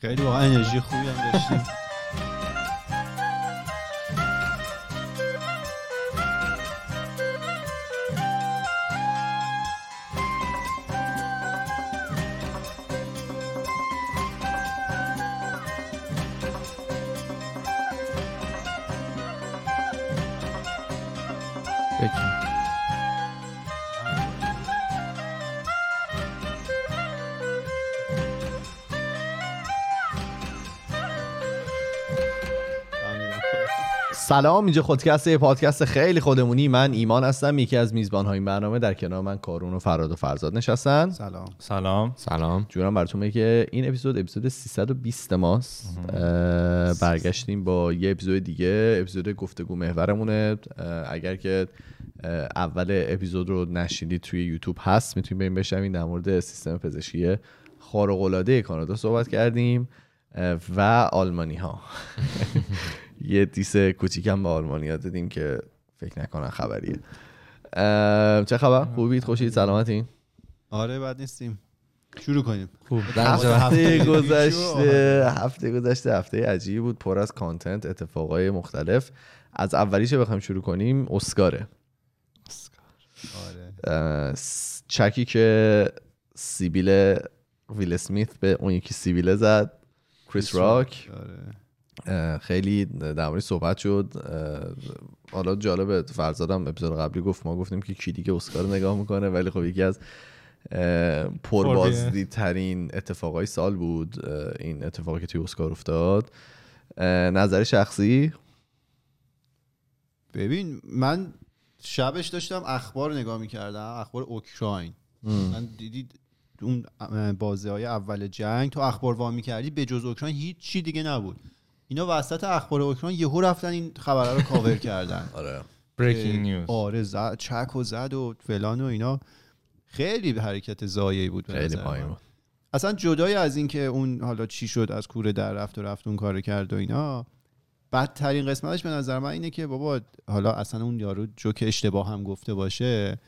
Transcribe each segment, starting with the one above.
خیلی واقعا انرژی خوبی هم داشتیم سلام اینجا خودکست یه پادکست خیلی خودمونی. من ایمان هستم یکی از میزبان های برنامه در کنار من کارون و فراد و فرزاد نشستن. سلام. سلام. سلام. جونم براتون میگه که این اپیزود اپیزود 320 ماست. برگشتیم با یه اپیزود دیگه. اپیزود گفتگو محورمونه. اگر که اول اپیزود رو نشیدید توی یوتیوب هست می‌تونید بریم بشنوین در مورد سیستم پزشکی خارق العاده کانادا صحبت کردیم. و آلمانی ها یه دیس کوچیکم به آلمانی ها دادیم که فکر نکنن خبریه. چه خبر؟ خوبید؟ خوشید؟ سلامتین؟ آره بد نیستیم. شروع کنیم. خوب. هفته گذشته هفته گذشته هفته عجیبی بود. پر از کانتنت اتفاقای مختلف. از اولیش بخوایم شروع کنیم اسکاره. آره. چکی که سیبیل ویل اسمیت به اون یکی سیبیله زد. کریس راک آره. خیلی در صحبت شد. حالا جالبه فرزادم اپیزود قبلی گفت ما گفتیم که کی دیگه اسکار نگاه می‌کنه ولی خب یکی از پربازدیدترین اتفاقای سال بود این اتفاقی که توی اسکار افتاد. نظر شخصی؟ ببین من شبش داشتم اخبار نگاه می‌کردم اخبار اوکراین. من دیدی اون بازه های اول جنگ تو اخبار وا می‌کردی به جز اوکراین هیچ چی دیگه نبود. اینا وسط اخبار اوکراین یهو رفتن این خبره رو کاور کردن. آره. بریکینگ نیوز آره زد چک و زد و فلان و اینا. خیلی حرکت زایعی بود به خیلی. بود. اصلا جدای از اینکه اون حالا چی شد از کوره در رفت و رفت اون کار کرد و اینا بدترین قسمتش به نظر من اینه که بابا حالا اصلا اون یارو جوک اشتباه هم گفته باشه.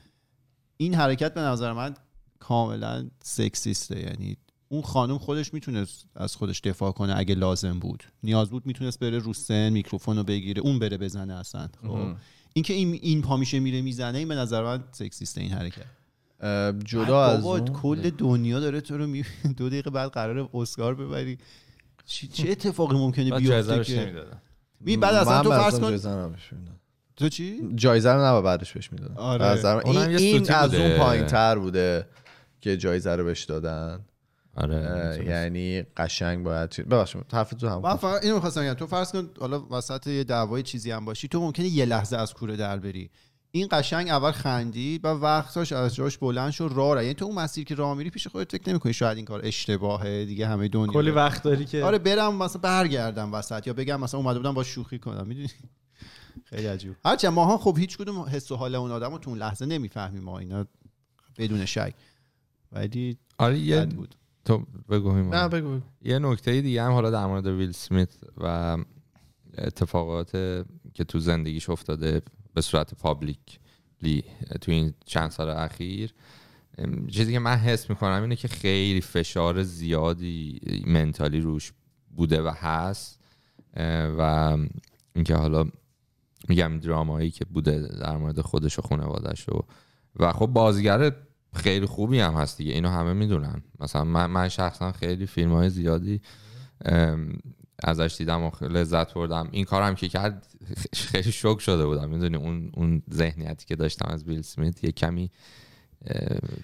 این حرکت به نظر من کاملا سکسیسته یعنی اون خانم خودش می‌تونست از خودش دفاع کنه اگه لازم بود. نیاز بود می‌تونست بره رو سن میکروفون رو بگیره اون بره بزنه اصلا. خب. اینکه این این پا میشه میره می‌زنه این به نظر من سکسیسته این حرکت. جدا از اون کل دنیا داره تو رو می... دو دقیقه بعد قرار اسکار ببری. چی- چه اتفاقی ممکنه بیفته که؟ نمی‌دادن می بعد اصلا تو فرض کن. تو چی؟ جایزه رو نباید بعدش بهش می‌دادن آره. این, یه این از. اون پایین تر بوده که جایزه رو بهش دادن. آره. یعنی قشنگ باید ببخشید حرف تو هم من فقط اینو می‌خواستم بگم تو فرض کن حالا وسط یه دعوای چیزی هم باشی تو ممکنه یه لحظه از کوره در بری این قشنگ اول خندی و وقتاش از جاش بلند شد راه رفت. یعنی تو اون مسیر که راه میری پیش خودت فکر نمی‌کنی شاید این کار اشتباهه دیگه همه دنیا کلی. وقت داری که آره برم مثلا برگردم وسط یا بگم مثلا اومده بودم با شوخی کنم می‌دونی خیلی عجیب هرچند ماها خب هیچ کدوم حس و حال اون آدم رو تو اون لحظه نمی‌فهمیم ما اینا بدون شک ولی آره یه بود تو بگو. نه بگو بگو. یه نکته دیگه هم حالا در مورد ویل سمیت و اتفاقات که تو زندگیش افتاده به صورت پابلیکلی تو این چند سال اخیر چیزی که من حس می‌کنم اینه که خیلی فشار زیادی منتالی روش بوده و هست و اینکه حالا میگم درامایی که بوده در مورد خودش و خانوادش و و خب بازیگر خیلی خوبی هم هست دیگه. اینو همه می‌دونن. مثلا من, من شخصا خیلی فیلم های زیادی ازش دیدم و لذت بردم. این کارم که کرد خیلی شوک شده بودم. می‌دونی اون اون ذهنیتی که داشتم از بیل سمیت یه کمی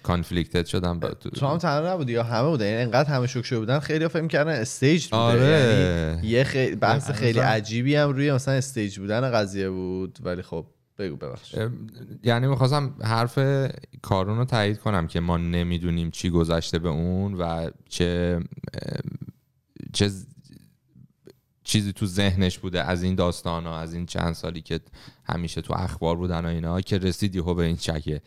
کانفلیکتد شدم. با- تو- تو هم تنها نبودی یا همه بودن؟ یعنی انقدر همه شوک شده بودن خیلی فکر کردن staged بوده. آره. یعنی یه خیلی بحث خیلی عجیبی هم روی مثلا staged بودن قضیه بود. ولی خب بگو ببخش یعنی می‌خواستم حرف کارون رو تایید کنم که ما نمی‌دونیم چی گذشته به اون و چه چه چیزی تو ذهنش بوده از این داستان ها از این چند سالی که همیشه تو اخبار بودن و اینا که رسیدی به این چکه.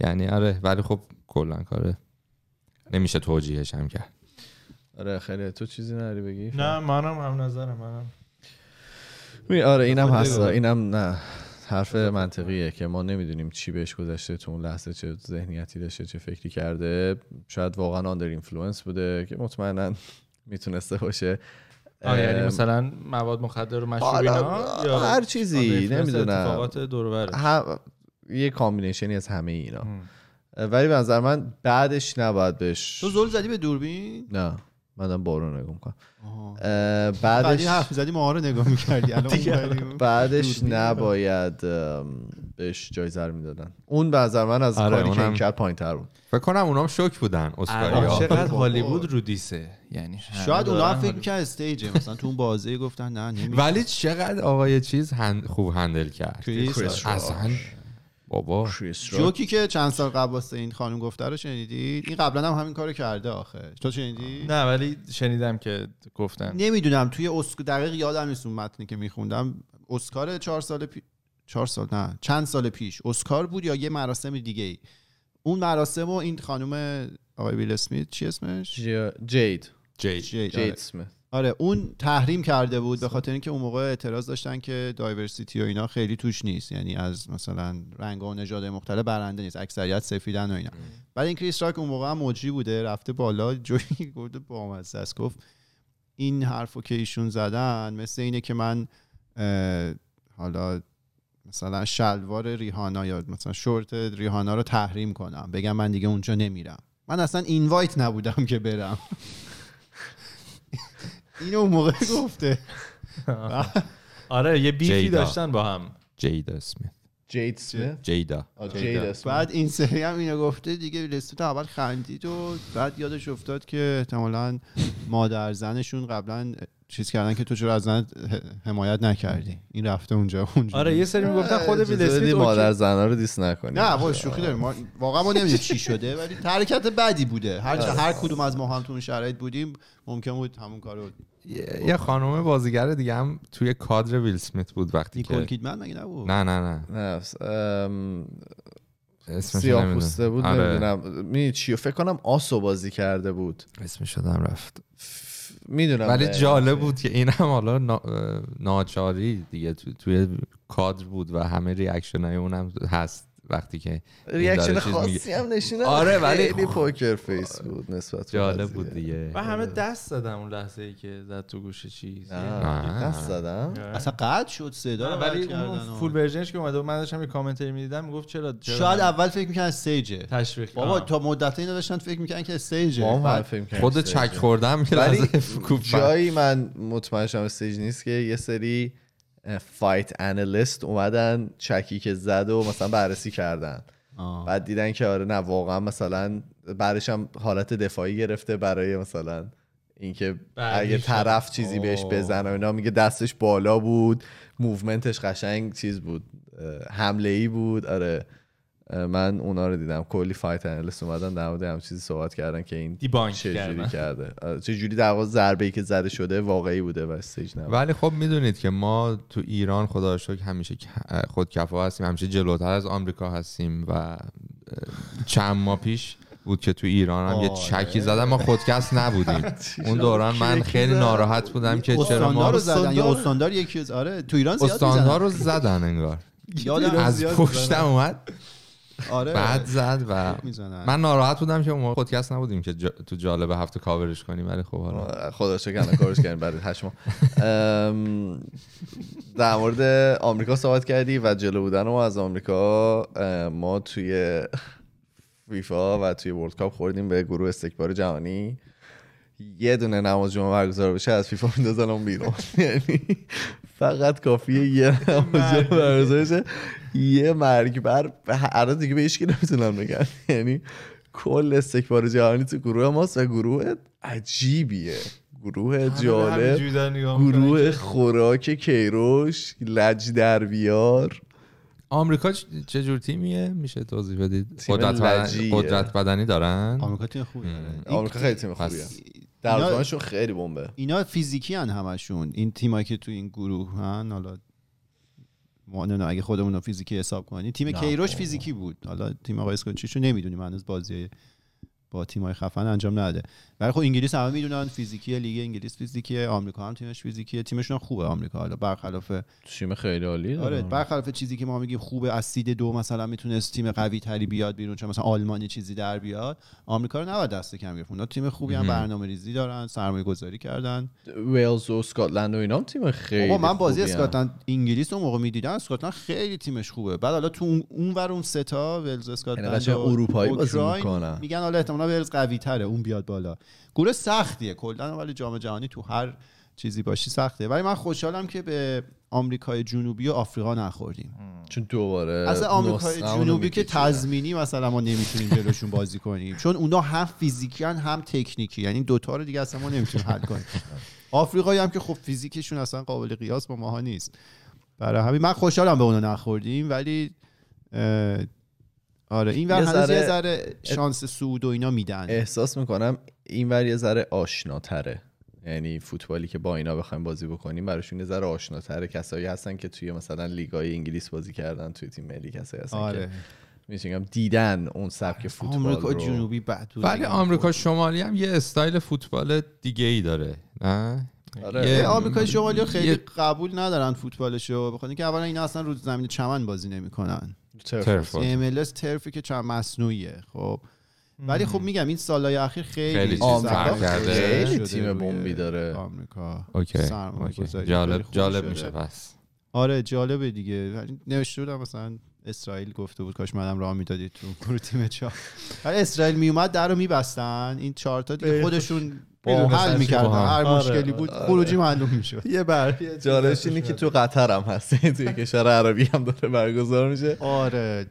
یعنی آره ولی خب کلا کاره. نمیشه توجیهش هم کرد. آره خیلی. تو چیزی نداری بگی؟ نه منم هم نظرم منم. آره اینم هست. اینم نه. حرف منطقیه که ما نمی‌دونیم چی بهش گذشته تو اون لحظه چه ذهنیتی داشته چه فکری کرده. شاید واقعا under influence بوده که مطمئنا می‌تونسته باشه. آه یعنی مثلا مواد مخدر و مشروب اینا یا هر چیزی، نمی‌دونم. هم- یه combination ی از همه اینا. ولی به نظر من بعدش نباید بهش تو زل زدی به دوربین؟ نه. من دارم بارون نگاه می‌کنم. بعدش حرف زدی ما رو نگاه می‌کردی بعدش نباید بهش جایزه رو می‌دادن. اون به نظر من از آره، کاری که این کرد پایین تر بود. فکر کنم اونام شوک بودن اسکاری الان ها. چقدر. هالیوود رو diss ه. یعنی شاید اونا فکر. می‌کنن staged ه مثلا تو اون بازی گفتن نه نمی ولی چقدر آقای چیز خوب handle کرد. کریس اصلا بابا. جوکی که چند سال قبل واسه این خانم گفته رو شنیدید؟ این قبلا هم همین کارو کرده آخه. تو شنیدی؟ نه ولی شنیدم که گفتن. نمی‌دونم توی اسکار دقیق یادم نیست اون متنی که میخوندم. اسکار چهار سال پی... چهار سال نه چند سال پیش. اسکار بود یا یه مراسم دیگه ای اون مراسم و این خانم آقای ویل اسمیت چی اسمش؟ جی- جید. جی جید، آره. جید آره اون تحریم کرده بود به خاطر اینکه اون موقع اعتراض داشتن که دایورسیتی و اینا خیلی توش نیست. یعنی از مثلا رنگ و نژاد مختلف برنده نیست اکثریت سفیدن و اینا. بعد این کریس راک اون موقع هم مجری بوده رفته بالا جوی گفته بامزه است گفت این حرفو که ایشون زدن مثل اینه که من حالا مثلا شلوار ریهانا یا مثلا شورت ریهانا رو تحریم کنم بگم من دیگه اونجا نمیرم. من اصلا اینوایت نبودم که برم. اینو اون موقع گفته. آره یه بیفی. داشتن با هم. جیدا اسمیت. جید سمیت. جیدا. آه، جید اسمیت بعد این سری هم اینو گفته دیگه لستوت اول خندید و بعد یادش افتاد که احتمالا مادر زنشون قبلا چیز کردن که تو چرا از زنت ح- حمایت نکردی؟ این رفته اونجا اونجا آره یه سری می‌گفتن خود بدی اسمیت مادر. زنا رو دیس نکنی. نه با شوخی داریم. ما واقعا ما نمی‌دونیم چی شده ولی حرکت بدی بوده. هر آره. هر کدوم از ما هم تو اون شرایط بودیم ممکن بود همون کارو یه خانم بازیگر دیگه هم توی کادر ویل سمیت بود وقتی نیکول که کیدمن مگه نبود؟ نه نه نه. نه ام، اسمش سیاه. پوسته بود آره. نمی‌دونم. می چیو فکر کنم آسو بازی کرده بود. اسمش شدم رفت می‌دونم. ولی جالب بود که این هم حالا نا- ناچاری دیگه تو- توی تو کادر بود و همه reaction های اونم هست. وقتی که reaction. خاصی هم نشونه. آره، ولی خیلی poker face بود نسبت جالب. بود دیگه. و همه دست زدن اون لحظه ای که زد تو گوش چیز. دست زدم. اصلا قطع شد صدا ولی full version ش که اومده من داشتم یه commentary می‌دیدم می‌گفت چرا شاید اول فکر می‌کنن staged ه تشویق. بابا. تا مدت اینا داشتن فکر می‌کنن که کردیم خود. چک خوردم ولی جایی من مطمئن شدم staged نیست که یه سری fight analyst اومدن چکی که زد و مثلا بررسی کردن آه. بعد دیدن که آره نه واقعا مثلا بعدش هم حالت دفاعی گرفته برای مثلا اینکه اگه طرف چیزی بهش. بزنه اینا میگه دستش بالا بود movement ش قشنگ چیز بود حمله ای بود آره من اونا رو دیدم. کلی fight analyst اومدن در مورد هم چیزی صحبت کردن که این debunk چه جوری. کرده. چه جوری در واقع ضربه ای که زده شده واقعی بوده و staged نبوده. ولی خب می‌دونید که ما تو ایران خدا رو شکر همیشه خودکفا هستیم. همیشه جلوتر از آمریکا هستیم و چند ماه پیش بود که تو ایران هم یه آره. چکی زدن. ما خودکس نبودیم. اون دوران من خیلی. ناراحت بودم که چرا ما رو زدن. یا استاندار؟ یکی از- آره تو ایران زیاد رو زدن انگار. یادم از پشتم اومد. آره. بعد زد و من ناراحت بودم که اون پادکست نبودیم که جا- تو جالب هفته کاورش کنیم ولی خب حالا. خدا شکر کارش کردیم برای هشت ماه. در مورد آمریکا صحبت کردی و جلو بودن ما از آمریکا ما توی فیفا و توی ورلد کاپ خوردیم به گروه استکبار جهانی. یه دونه نماز جمعه برگزار بشه از فیفا میندازن اون بیرون. یعنی فقط کافیه یه نماز جمعه برگزار بشه. یه مرگ. بر الان دیگه به هیچ کی نمی‌تونن بگن. یعنی کل استکبار جهانی تو گروه ماست و گروه عجیبیه. گروه جالب گروه خوراک کیروش لج در بیار آمریکا چه جور تیمیه؟ میشه توضیح بدید؟ قدرت بدنی. قدرت بدنی دارن؟ آمریکا تیم خوبی داره. این- آمریکا خیلی تیم خوبیه. دروازه‌بانشون خیلی بمبه. اینا فیزیکی هن همشون. این تیمایی که تو این گروه هن حالا ما نه اگه خودمون رو فیزیکی حساب کنیم تیم کیروش. فیزیکی بود. حالا تیم آقای اسکوچیشو نمی‌دونیم هنوز بازی با تیمای خفن انجام نده ولی خب انگلیس همه می‌دونن فیزیکی لیگ انگلیس فیزیکیه آمریکا هم تیمش فیزیکیه تیمشون خوبه آمریکا حالا برخلاف تیم خیلی عالی آره. برخلاف چیزی که ما میگیم خوبه از seed دو مثلا می‌تونست تیم قوی تری بیاد بیرون چون مثلا آلمانی چیزی در بیاد آمریکا رو نباید دست کم گرفت اونا تیم خوبی هم برنامه ریزی دارن سرمایه گذاری کردن ویلز و اسکاتلند و اینا هم تیم خیلی من بازی. اسکاتلند انگلیس اون موقع می‌دیدم اسکاتلند خیلی تیمش خوبه بعد حالا تو اون- ور اون سه تا ولز یعنی اسکاتلند و اروپایی بازی می‌کنن. میگن حالا احتمالاً ولز قوی تره اون بیاد بالا. گروه سختیه کلا ولی جام جهانی تو هر چیزی باشی سخته. ولی من خوشحالم که به آمریکای جنوبی و آفریقا نخوردیم. چون دوباره اصلا آمریکای جنوبی که. تضمینی مثلا ما نمی‌تونیم جلوشون بازی کنیم. چون اونا هم فیزیکیان هم تکنیکی. یعنی دوتا رو دیگه اصلا ما نمی‌تونیم حل کنیم. آفریقایی هم که خب فیزیکشون اصلا قابل قیاس با ماها نیست. برای همین من خوشحالم به اونا نخوردیم ولی آره این ور هنوز یه ذره- شانس سود و اینا میدن. احساس می‌کنم این ور یه ذره آشناتره. یعنی فوتبالی که با اینا بخوایم بازی بکنیم براشون یه ذره آشناتره. کسایی هستن که توی مثلا لیگای انگلیس بازی کردن توی تیم ملی کسایی هستن آره. که می‌تونم دیدن اون سبک فوتبال آمریکا رو. جنوبی بعد ولی آمریکا شمالی هم یه استایل فوتبال دیگه ای داره نه؟ آره. یه- آمریکای شمالی خیلی یه- قبول ندارن فوتبالشو. بخاطر اینکه اولا اینا اصلا رو زمین چمن بازی نمی‌کنن. ترف. MLS ترفی که چند مصنوعیه خب. ولی خب میگم این سالهای اخیر خیلی خیلی کرده. خیلی خیلی شده تیم بمبی داره. آمریکا. اوکی جالب جالب. میشه پس آره جالبه دیگه. ولی نوشته بودم مثلا اسرائیل گفته بود کاش منم راه می‌دادید تو گروه تیم چهار. ولی اسرائیل میومد در رو میبستن. این چهار تا دیگه خودشون حل می‌کردن. هر آره، مشکلی بود خروجی معلوم می‌شد. یه بر جالبش اینه که تو قطر هم هست توی کشور عربی هم داره برگزار میشه. آره.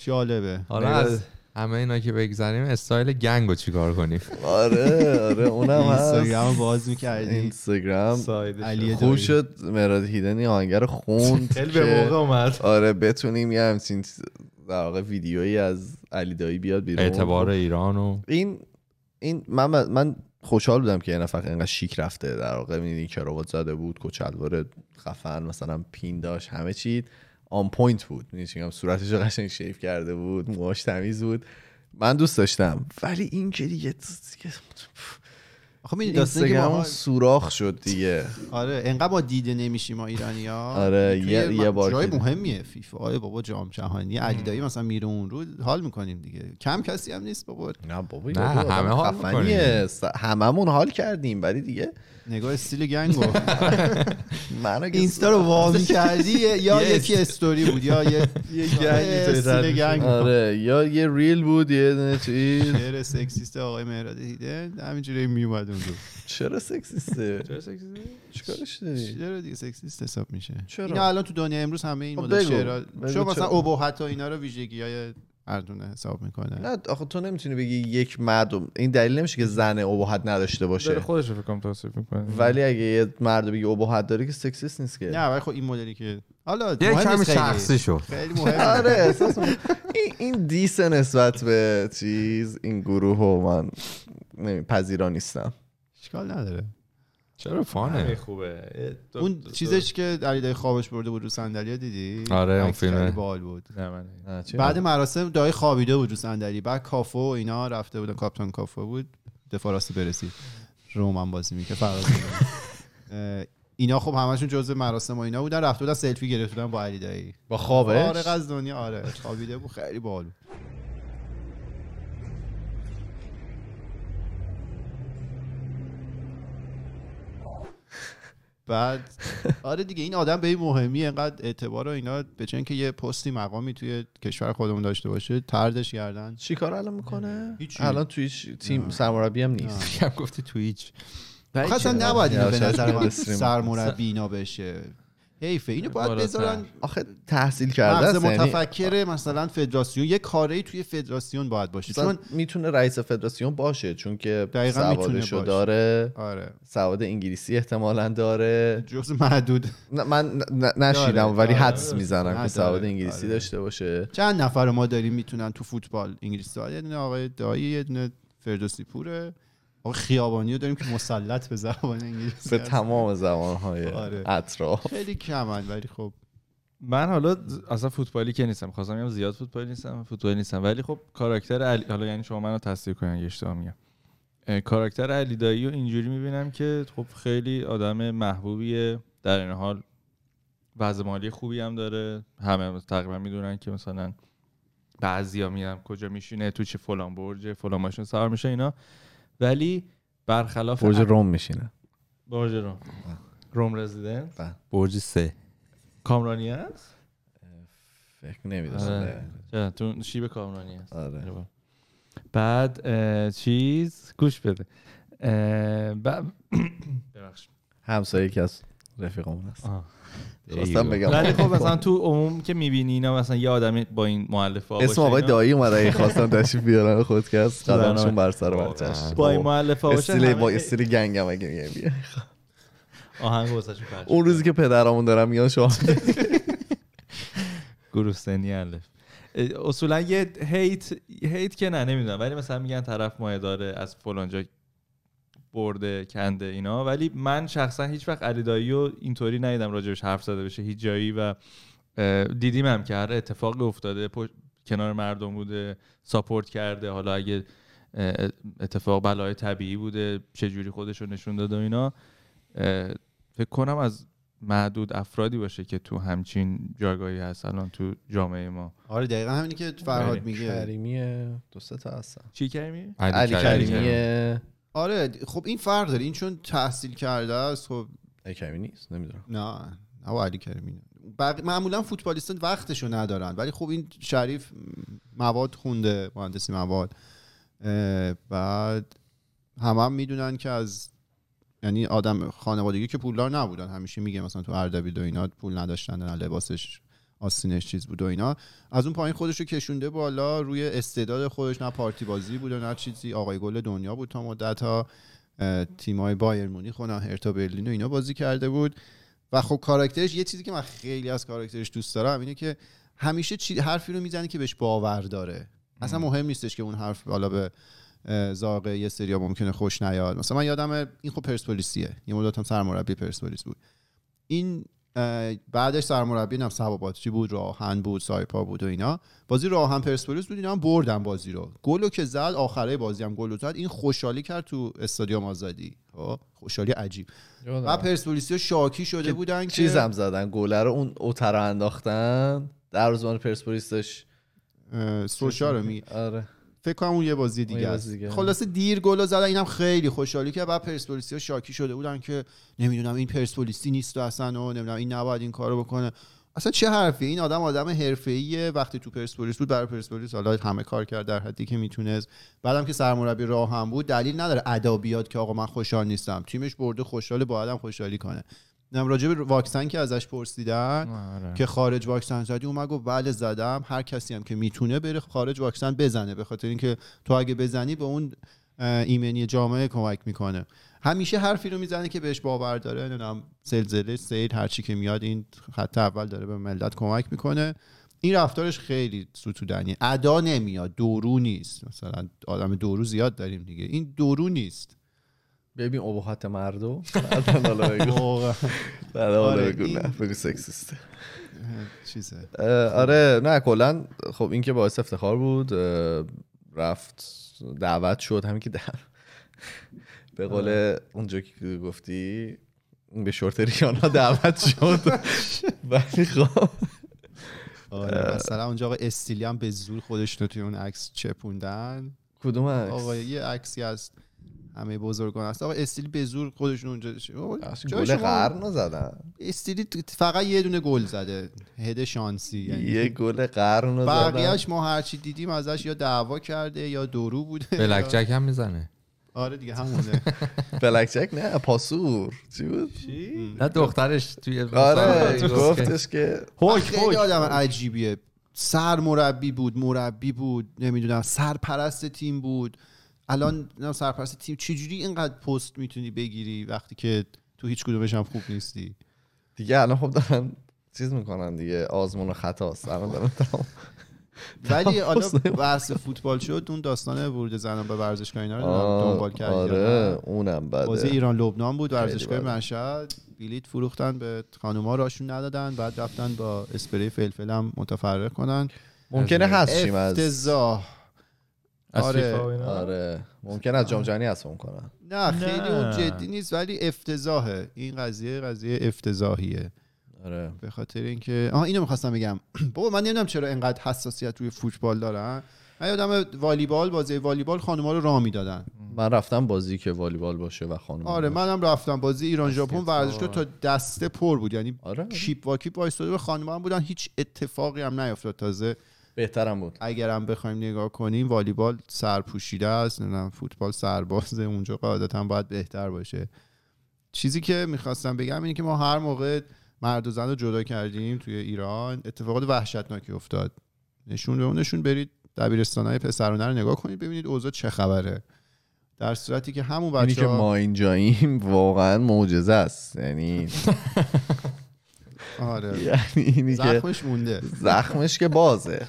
جالبه. حالا از همه اینا که بگذریم استایل گنگ رو چیکار کنیم؟ آره آره اونم هست. اینستاگرام باز می‌کردی. اینستاگرام. علی خوب شد مراد هیدنی آهنگر خوند خیلی به موقع اومد. آره بتونیم یه همچین در واقع ویدیویی از علی دایی بیاد بیرون. اعتبار ایران و این این من من خوشحال بودم که یه نفر اینقدر شیک رفته. در واقع می‌دونی کراوات زده بود کت شلوار خفن مثلا pin داشت همه چی on point بود. می‌دونی صورتش رو قشنگ shave کرده بود موهاش تمیز بود. من دوست داشتم. ولی این که دیگه دیگه آخه می‌دونی داستان که ما سوراخ شد دیگه. آره انقدر ما دیده نمیشیم ما ایرانی ها آره، یه- یه بار جای مهمیه فیفا. آره بابا جام جهانی. علی دایی مثلا میره اون رو حال می‌کنیم دیگه. کم کسی هم نیست بابا. نه بابا نه، همه حال. س- هممون حال کردیم ولی دیگه نگاه استیل گنگو منو اینستا رو وا می‌کردی؟ یا یه یکی استوری بود یا یه استیل گنگ. آره یا یه ریل بود یه دونه چیز. شعر سکسیست آقای مهراد هیدن همینجوری میومد اون چرا سکسیسته؟ چیکارش داری؟ چرا دیگه سکسیست حساب میشه؟ چرا؟ اینا الان تو دنیا امروز همه این خب مدل. شعرها چون مثلا چرا؟ ابهت و اینا رو ویژگی های مردونه حساب می‌کنه. نه آخه تو نمی‌تونی بگی یک مرد این دلیل نمیشه که زن ابهت نداشته داره باشه خودش رو فکر کنم توصیف می‌کنه. ولی اگه یه مرد بگی ابهت داره که سکسیست نیست که. نه ولی خب این مدلی که حالا یه مهم کمی. شخصی شد خیلی مهم آره احساس. این این دیس نسبت به چیز این گروه و من پذیرا نیستم. اشکال نداره. چرا خیلی فانه خوبه. دو- اون دو- چیزش که علی خوابش برده بود رو صندلی دیدی؟ آره، اون. خیلی باحال بود. نه من نه،؟ بعد مراسم دای خوابیده بود رو صندلی. بعد کافو و اینا رفته بودن کاپتان کافو بود. دفاع راستی برسید رومن بازی می‌کرد فراز اینا خب همشون جزء مراسم و اینا بودن. رفته بودن سلفی گرفتن با علی دایی با خوابش؟ فارغ از دنیا آره خوابیده بود خیلی باحال بود. بعد آره دیگه این آدم به این مهمی انقدر اعتبار و اینا به چون که یه پستی مقامی توی کشور خودمون داشته باشه تردش کردن. چی کار الان می‌کنه؟ هیچی. الان توی هیچ تیم سرمربی هم نیست. هم گفتی تویچ آخه اصلا نباید اینو به نظر من. سرمربی اینا بشه. حیفه اینو باید. بذارن آخه تحصیل کرده است یعنی متفکر مثلا فدراسیون یه کاری توی فدراسیون باید باشه چون می‌تونه رئیس فدراسیون باشه چون که دقیقاً می‌تونه. داره آره سواد انگلیسی احتمالا داره جز محدود نه، من نشیدم داره. ولی آره. حدس می‌زنم نه، که سواد داره. انگلیسی آره. داشته باشه چند نفر ما داریم می‌تونن تو فوتبال انگلیسی یه دونه آقای دایی یه دونه فردوسی پوره آقای خیابانی رو داریم که مسلط به زبان انگلیسی به. تمام زبانهای آره. اطراف. خیلی کمن ولی خب. من حالا اصلا فوتبالی که نیستم. خواستم بگم زیاد فوتبالی نیستم فوتبالی نیستم. ولی خب کاراکتر علی حالا یعنی شما منو تصدیق کنین اگه اشتباه میگم. کاراکتر علی دایی رو اینجوری می‌بینم که خب خیلی آدم محبوبیه در این حال وضع مالی خوبی هم داره. همه تقریبا می‌دونن که مثلا بعضیا میرن کجا میشینه تو چه فلان برج فلان ماشین سوار میشه اینا. ولی برخلاف برج روم میشینه. برج روم. روم رزیدنت؟ برج سه. کامرانی هست؟ فکر نمی‌دونم آره. چرا؟ تو شیب کامرانی هست. آره. بعد اه، چیز؟ گوش بده. ببخشید. همسایه یکی از رفیقامون هست. خواستم بگم. ولی خب مثلا تو عموم که می‌بینی اینا مثلا یه آدمی با این مؤلفه ها اسم آقای دایی اومد اگه خواستم تشریف بیارن خودکست برنامه. قدمشون بر سر بچهش با این مؤلفه باشه استیل با استیل گنگم اگه میگه بیا. آهنگ واسش اون روزی که پدرامون دارم میان شما گروه سنی الف اصولا یه هیت هیت که نه نمی‌دونم. ولی مثلا میگن طرف مایه داره از فلانجا برده کنده اینا. ولی من شخصا هیچ وقت علی دایی رو اینطوری ندیدم راجبش حرف زده بشه. هیچ جایی و دیدیم هم که هر اتفاقی افتاده. پشت- کنار مردم بوده ساپورت کرده. حالا اگه اتفاق بلای طبیعی بوده چجوری خودش رو نشون داده و اینا. فکر کنم از معدود افرادی باشه که تو همچین جایگاهی هست الان تو جامعه ما. آره دقیقا همینی که فرهاد خیلی. میگه. کریمی دو سه تا هستن. چی کردی؟ علی کریمی آره خب این فرق داره. این چون تحصیل کرده است خب کریمی نیست؟ نمی‌دونم. نه با علی کریمی. بق... معمولا فوتبالیستان وقتشو ندارن. ولی خب این شریف مواد خونده مهندسی مواد. بعد همه هم می‌دونن که از یعنی آدم خانوادگی که پولدار نبودن. همیشه میگه مثلا تو اردبیل و اینا پول نداشتن نه لباسش آستینش چیز بود و اینا. از اون پایین خودش رو کشونده بالا روی استعداد خودش نه پارتی بازی بود و نه چیزی. آقای گل دنیا بود تا مدت ها. تیمای بایر مونیخ و هرتا برلین و اینا بازی کرده بود. و خب کاراکترش یه چیزی که من خیلی از کاراکترش دوست دارم اینه که همیشه چی حرفی رو می‌زنه که بهش باور داره. اصلا مهم نیستش که اون حرف حالا به ذائقه یه سریا ممکنه خوش نیاد. مثلا من یادم این خب پرسپولیسیه. یه مدت هم سرمربی پرسپولیس بود. این بعدش سرمربی نم سباباتچی بود راهن بود سایپا بود و اینا. بازی راهن پرسپولیس بود اینا هم بردن بازی رو. گلو که زد آخره بازی هم گل رو زد. این خوشحالی کرد تو استادیوم آزادی. خب، خوشحالی عجیب. و پرسپولیسی شاکی شده بودن که چیزم زدن؟ گله رو اون اوتر رو انداختن؟ در روزمان پرسپولیس داشت. سوشا رو می آره. فکر کنم اون یه بازی دیگه است. خلاصه دیر گل زدن اینم خیلی خوشحالی که بعد پرسپولیسی ها شاکی شده بودن که نمی‌دونم این پرسپولیسی نیست و اصلا و نمی‌دونم این نباید این کارو بکنه. اصلا چه حرفی؟ این آدم آدم حرفه‌ایه. وقتی تو پرسپولیس بود برای پرسپولیس حالا همه کار کرد در حدی که می‌تونست. بعدم که سرمربی راه هم بود دلیل نداره ادابیات که آقا من خوشحال نیستم. تیمش برده خوشحال باید هم خوشحالی کنه. نم راجع به واکسن که ازش پرسیدن که خارج واکسن زدی اومد گفت بله زدم. هر کسی هم که می‌تونه بره خارج واکسن بزنه به خاطر اینکه تو اگه بزنی به اون ایمنی جامعه کمک می‌کنه. همیشه حرفی رو می‌زنه که بهش باور داره نمی‌دونم زلزله سیل هر چی که میاد این خط اول داره به ملت کمک می‌کنه. این رفتارش خیلی ستودنی ادا نمیاد دورو نیست. مثلا آدم دورو زیاد داریم دیگه. این دورو نیست. ببین ابهات مردم. بعدن حالا بگو. بعد حالا آره، بگو. نه بگو سکسیسته. چیزه. آره نه کلا خب این که باعث افتخار بود رفت دعوت شد همین که در به قول اونجا که گفتی به شورت ریانا دعوت شد. ولی خب. آره مثلا اونجا آقا استیلی هم به زور خودش رو توی اون عکس چپوندن. کدوم عکس؟ آقا یه عکسی از همه بزرگان هست. آقا استیلی به زور خودشون اونجا گل قرن زدن. استیلی فقط یه دونه گل زده. هد شانسی یعنی یه گل قرن زدن. بقیهش ما هرچی دیدیم ازش یا دعوا کرده یا درو بوده. بلک جک هم می‌زنه. آره دیگه همونه. بلک جک نه پاسور. چی بود؟ نه دخترش توی آره گفتش که من خیلی آدم عجیبیه. سر مربی بود مربی بود نمی‌دونم سرپرست تیم بود. الان نه سرپرست تیم. چجوری اینقدر پست می‌تونی بگیری وقتی که تو هیچ کدومش هم خوب نیستی؟ دیگه الان خب دارن چیز می‌کنن دیگه. آزمون و خطاست الان دارن تمام ولی حالا. بحث فوتبال شد. اون داستان ورود زنان به ورزشگاه اینا رو دنبال کردی یا آره؟ اونم بازی بده ایران لبنان بود ورزشگاه. مشهد. بلیت فروختن به خانوما راشون ندادن. بعد رفتن با اسپری فلفل هم متفرق کنن. ممکنه هست چیم از افتضاح. از آره. آره. ممکن از جام جهانی حذف کنن. نه خیلی نه. اون جدی نیست ولی افتضاحه. این قضیه قضیه افتضاحیه. آره. به خاطر اینکه آها اینو می‌خواستم بگم. بابا من نمی‌دونم چرا اینقدر حساسیت روی فوتبال دارن. من یادم والیبال بازی والیبال خانوما رو راه می‌دادن. من رفتم بازی که والیبال باشه و خانم آره منم رفتم بازی ایران ژاپن ورزشگاه تا دسته پر بود. یعنی آره. کیپ واکیپ وایستاده به خانوما هم بودن. هیچ اتفاقی هم نیفتاد. تازه بهترم بود. اگرم بخوایم نگاه کنیم والیبال سرپوشیده است نمی‌دونم فوتبال سربازه. اونجا قاعدتا باید بهتر باشه. چیزی که می‌خواستم بگم اینه که ما هر موقع مرد و زن رو جدا کردیم توی ایران اتفاقات وحشتناکی افتاد. نشون به اون نشون برید دبیرستانهای پسرانه رو نگاه کنید ببینید اوضاع چه خبره. در صورتی که همون بچه که ما اینجاییم واقعا معجزه است. یعنی آره. یعنی اینی که زخمش مونده. زخمش که بازه.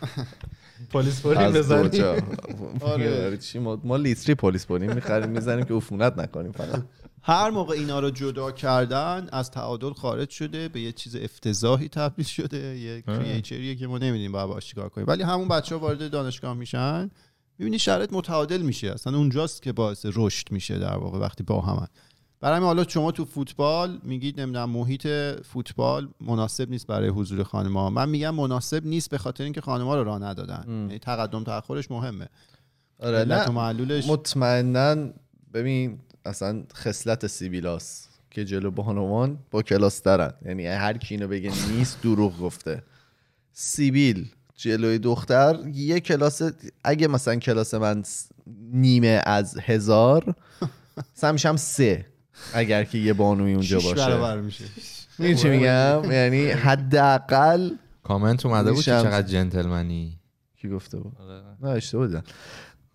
پلیس دو بزنیم. آره. آره، چی؟ ما, ما لیتری پلیس بریم می‌خریم می‌زنیم که عفونت نکنیم فقط. هر موقع اینا رو جدا کردن از تعادل خارج شده به یه چیز افتضاحی تبدیل شده یه کریچریه که ما نمی‌دونیم باید باش چیکار کنیم. ولی همون بچه ها وارد دانشگاه میشن می‌بینی شرایط متعادل میشه. اصلا اونجاست که باعث رشد میشه در واقع وقتی با همن برای همین حالا شما تو فوتبال میگید نمی‌دونم محیط فوتبال مناسب نیست برای حضور خانم‌ها. من میگم مناسب نیست به خاطر اینکه خانم‌ها رو راه ندادن. یعنی تقدم تاخرش مهمه. آره نه معلولش مطمئنا ببین اصلا خصلت سیبیلاس که جلو بانوان با کلاس دارن. یعنی هر کی اینو بگه نیست دروغ گفته. سیبیل جلوی دختر یه کلاس اگه مثلا کلاس من نیمه از هزار میشم سه. اگر که یه بانوی اونجا باشه. برابر میشه. می‌دونی چی میگم؟ یعنی حداقل کامنت اومده بود. چقدر جنتلمنی. کی گفته بود؟ آره. نه اشتباه دیدم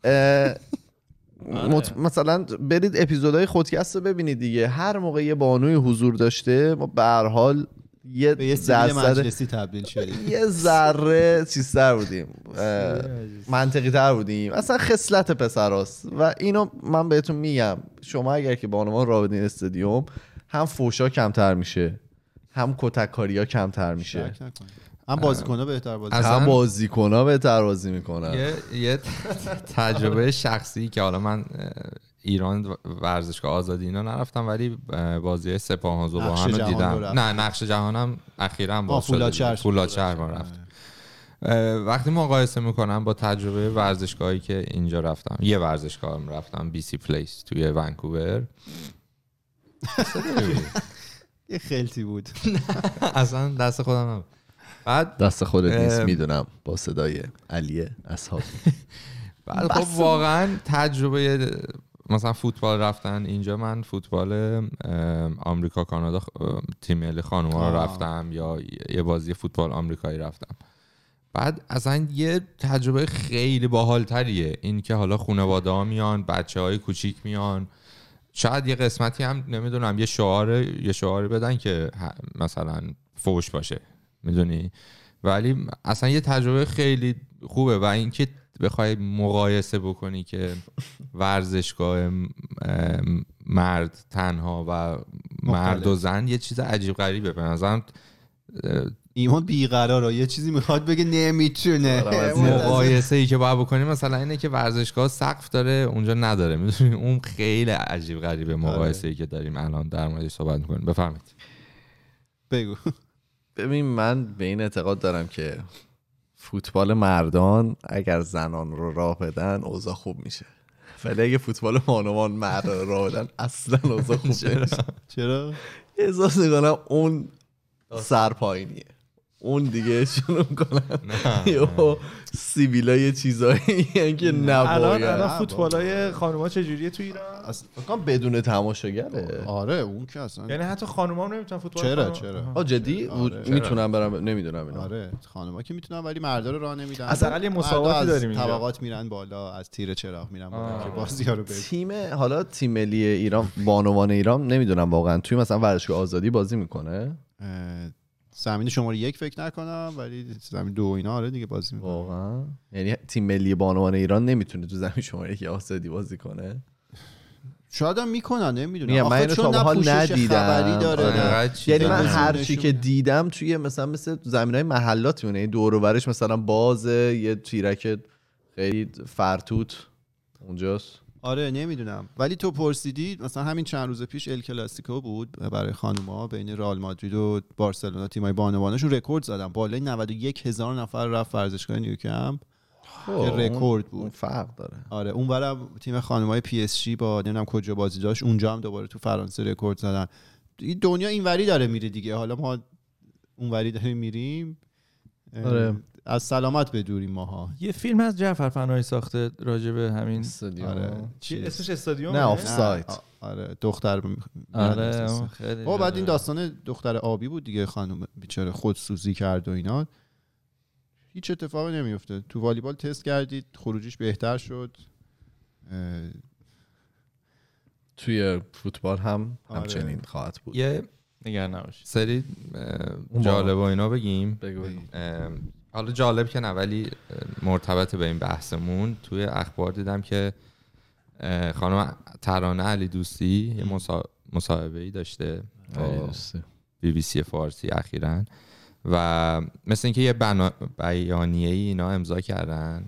اه، مط- مثلا برید اپیزودهای خودکست رو ببینید دیگه. هر موقع یه بانوی حضور داشته ما به هر حال یه به یه مجلسی تبدیل شدیم. یه ذره چیزتر بودیم. منطقی تر بودیم. اصلا خصلت پسراست و اینو من بهتون میگم شما اگر که بانوان را بدین استادیوم هم فوشا کمتر میشه هم کتککاری ها کمتر میشه. هم بازیکن‌ها بهتر بازی از- هم اصلا- بازیکن ها بهتر بازی می‌کنن. یه, یه تجربه شخصی که حالا من ایران ورزشگاه آزادی اینا نرفتم ولی بازی سپاه و نقش هم رو دیدم. رفت. نه نقش جهانم اخیرا باز شده فولاد رفتیم اه، وقتی مقایسه می‌کنم با تجربه ورزشگاهی که اینجا رفتم یه ورزشگاه هم رفتم بی سی پلیس توی ونکوور. یه خلطی بود. اصلا دست خودم نبود. بعد دست خودت نیست. می‌دونم با صدای علی اصحاب بعد خب واقعا تجربه مثلا فوتبال رفتن اینجا من فوتبال آمریکا کانادا تیم ملی خانوما رو. رفتم یا یه بازی فوتبال آمریکایی رفتم. بعد اصلا یه تجربه خیلی باحالتریه. این که حالا خانواده ها میان بچه های کوچیک میان. شاید یه قسمتی هم نمی‌دونم یه شعار یه شعاری بدن که مثلا فوش باشه. می‌دونی؟ ولی اصلا یه تجربه خیلی خوبه و اینکه بخوای مقایسه بکنی که ورزشگاه مرد تنها و مرد و زن یه چیز عجیب غریبه. به نظرم ایمان بیقراره. یه چیزی می‌خواد بگه نمی‌تونه. مقایسه ای که باید بکنیم مثلا اینه که ورزشگاه سقف داره اونجا نداره. می‌دونی؟ اون خیلی عجیب غریبه مقایسه ای که داریم الان در موردش صحبت می‌کنیم. بفرمایید. بگو. ببین من به این اعتقاد دارم که فوتبال مردان اگر زنان رو راه بدن اوضاع خوب میشه. ولی اگه فوتبال بانوان مرد رو راه بدن اصلا اوضاع خوب نمیشه. چرا؟ احساس می‌کنم اون سرپایینیه اون دیگه شروع کنن. یهو سیبیلا یه چیزایی که الان نباید. الان فوتبال های خانوما چجوریه تو ایران؟ اصلا- بدون تماشاگره. آره اون که اصلا. یعنی حتی خانوما هم نمی‌تونن فوتبال چرا خانوما- چرا. آ جدی؟ آره. می‌تونم برم نمی‌دونم اینا. آره خانما که می‌تونن ولی مردا رو راه نمیدن. یه مردا مساواتی از داریم اینجا. طبقات میرن بالا از تیر چراغ میرن بالا. که بازی ها رو ببینن. تیم حالا تیم ملی ایران بانوان ایران نمی‌دونم واقعا. توی مثلا ورزشگاه آزادی بازی می‌کنه؟ زمین شماره یک فکر نکنم ولی زمین دو اینا آره دیگه بازی می‌کنه واقعا یعنی تیم ملی بانوان ایران نمی‌تونه تو زمین شماره که آسدی بازی کنه شاید هم می‌کنن نمی‌دونم میگم من اینو چون تا حال پوشش ندیدم. خبری داره آره. انقدر چیز یعنی من. هر چی که. دیدم توی مثلا مثل زمین های محلات میونه دور و برش مثلا بازه یه تیرک خیلی فرتوت اونجاست آره نمی‌دونم. ولی تو پرسیدی مثلا همین چند روز پیش ال کلاسیکو بود برای خانوما بین رئال مادرید و بارسلونا تیمای بانوانشون رکورد زدن. بالای 91 هزار نفر رفت ورزشگاه نیوکمپ. که رکورد اون بود فرق داره. آره اون برم تیم خانمای پی اس جی با نمی‌دونم کجا بازی داشت اونجا هم دوباره تو فرانسه رکورد زدن. دنیا اینوری داره میره دیگه. حالا ما اونوری داریم میریم. آره. از سلامت بدوریم ماها. یه فیلم از جعفر فنایی ساخته راجع به همین. استادیوم. آره. چی؟ چیز. اسمش استادیوم نه، آف نه، سایت. آ- آره. دختر ب- آره خیلی او بعد این. داستان دختر آبی بود دیگه خانم بیچاره خودسوزی کرد و اینا. هیچ اتفاقی نمیفته تو والیبال تست کردید خروجیش بهتر شد. اه، توی فوتبال هم آره. همچنین خواهد بود. یه نگران نباشید سری جالب و اینا بگیم. بگو حالا جالب که نه ولی مرتبط به این بحثمون توی اخبار دیدم که خانم ترانه علی دوستی یه مصاحبه ای داشته. بی بی سی فارسی اخیرا. و مثل اینکه یه بنا... بیانیه ای اینا امضا کردن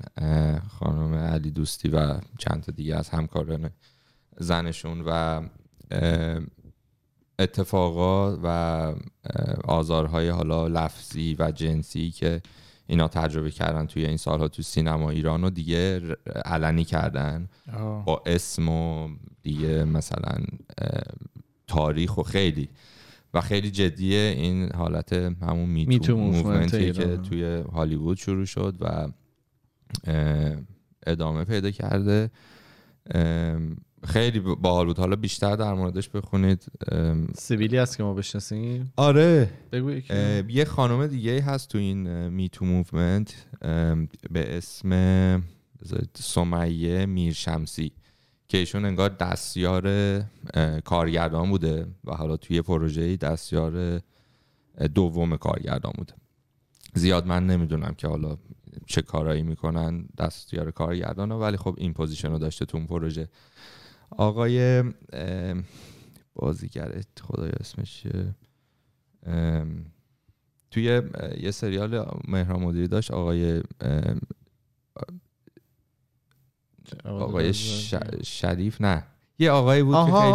خانم علی دوستی و چند تا دیگه از همکاران زنشون و اتفاقات و آزارهای حالا لفظی و جنسی که اینا تجربه کردن توی این سالها تو سینما ایران رو دیگه علنی کردن. با اسم و دیگه مثلا تاریخ و خیلی. و خیلی جدیه این حالت همون میتو movement موومنتی که. توی هالیوود شروع شد و ادامه پیدا کرده. خیلی باحال بود. حالا بیشتر در موردش بخونید. سیبیلی هست که ما بشناسیم. آره. بگو یه خانم دیگه هست تو این Me Too movement به اسم سمیه میرشمسی که ایشون انگار دستیار کارگردان بوده و حالا توی پروژه دستیار دوم کارگردان بوده. زیاد من نمی‌دونم که حالا چه کارایی می‌کنن دستیار کارگردان ها ولی خب این پوزیشن رو داشته تو اون پروژه. آقای بازیگر خدای اسمش توی یه سریال مهران مدیری داشت آقای آقای ش- شریف نه. یه آقایی بود که خیلی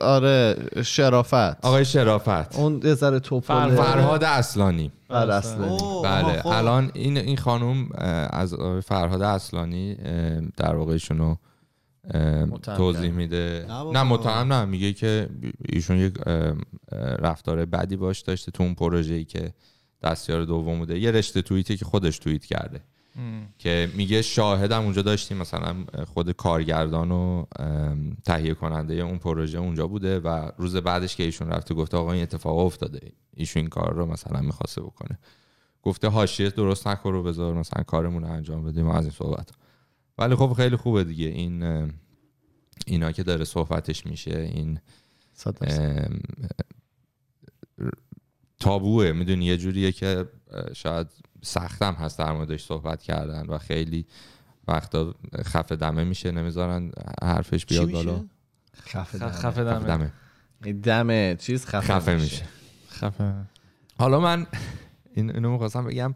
آره شرافت. آقای شرافت. اون یه ذره توپل. فرهاد اصلانی. بر اصلانی. بله آها، خب. الان این این خانم از فرهاد اصلانی در واقع ایشونو اه، متهم توضیح. میده. نه متهم نه میگه که ایشون یک رفتار بدی باش داشته تو اون پروژه‌ای ای که دستیار دوم بوده. یه رشته توییتی که خودش توییت کرده. که میگه شاهدم اونجا داشتیم. مثلا خود کارگردان و ام، تهیه کننده اون پروژه اونجا بوده و روز بعدش که ایشون رفته گفته آقا این اتفاق افتاده. ایشون این کار رو مثلا می‌خواسته بکنه. گفته حاشیه درست نکن رو بذار مثلا کارمون رو انجام بدیم و از این صحبت ولی خب خیلی خوبه دیگه. این اینا که داره صحبتش میشه این تابوه. می‌دونی یه جوریه که شاید سختم هست در موردش صحبت کردن و خیلی وقتا خفه دمه میشه نمی‌ذارن حرفش بیاد؟ بالا. خفه خفه خفه دمه. دمه دم چیز خفه, خفه میشه. خفه. حالا من این اینو می‌خواستم بگم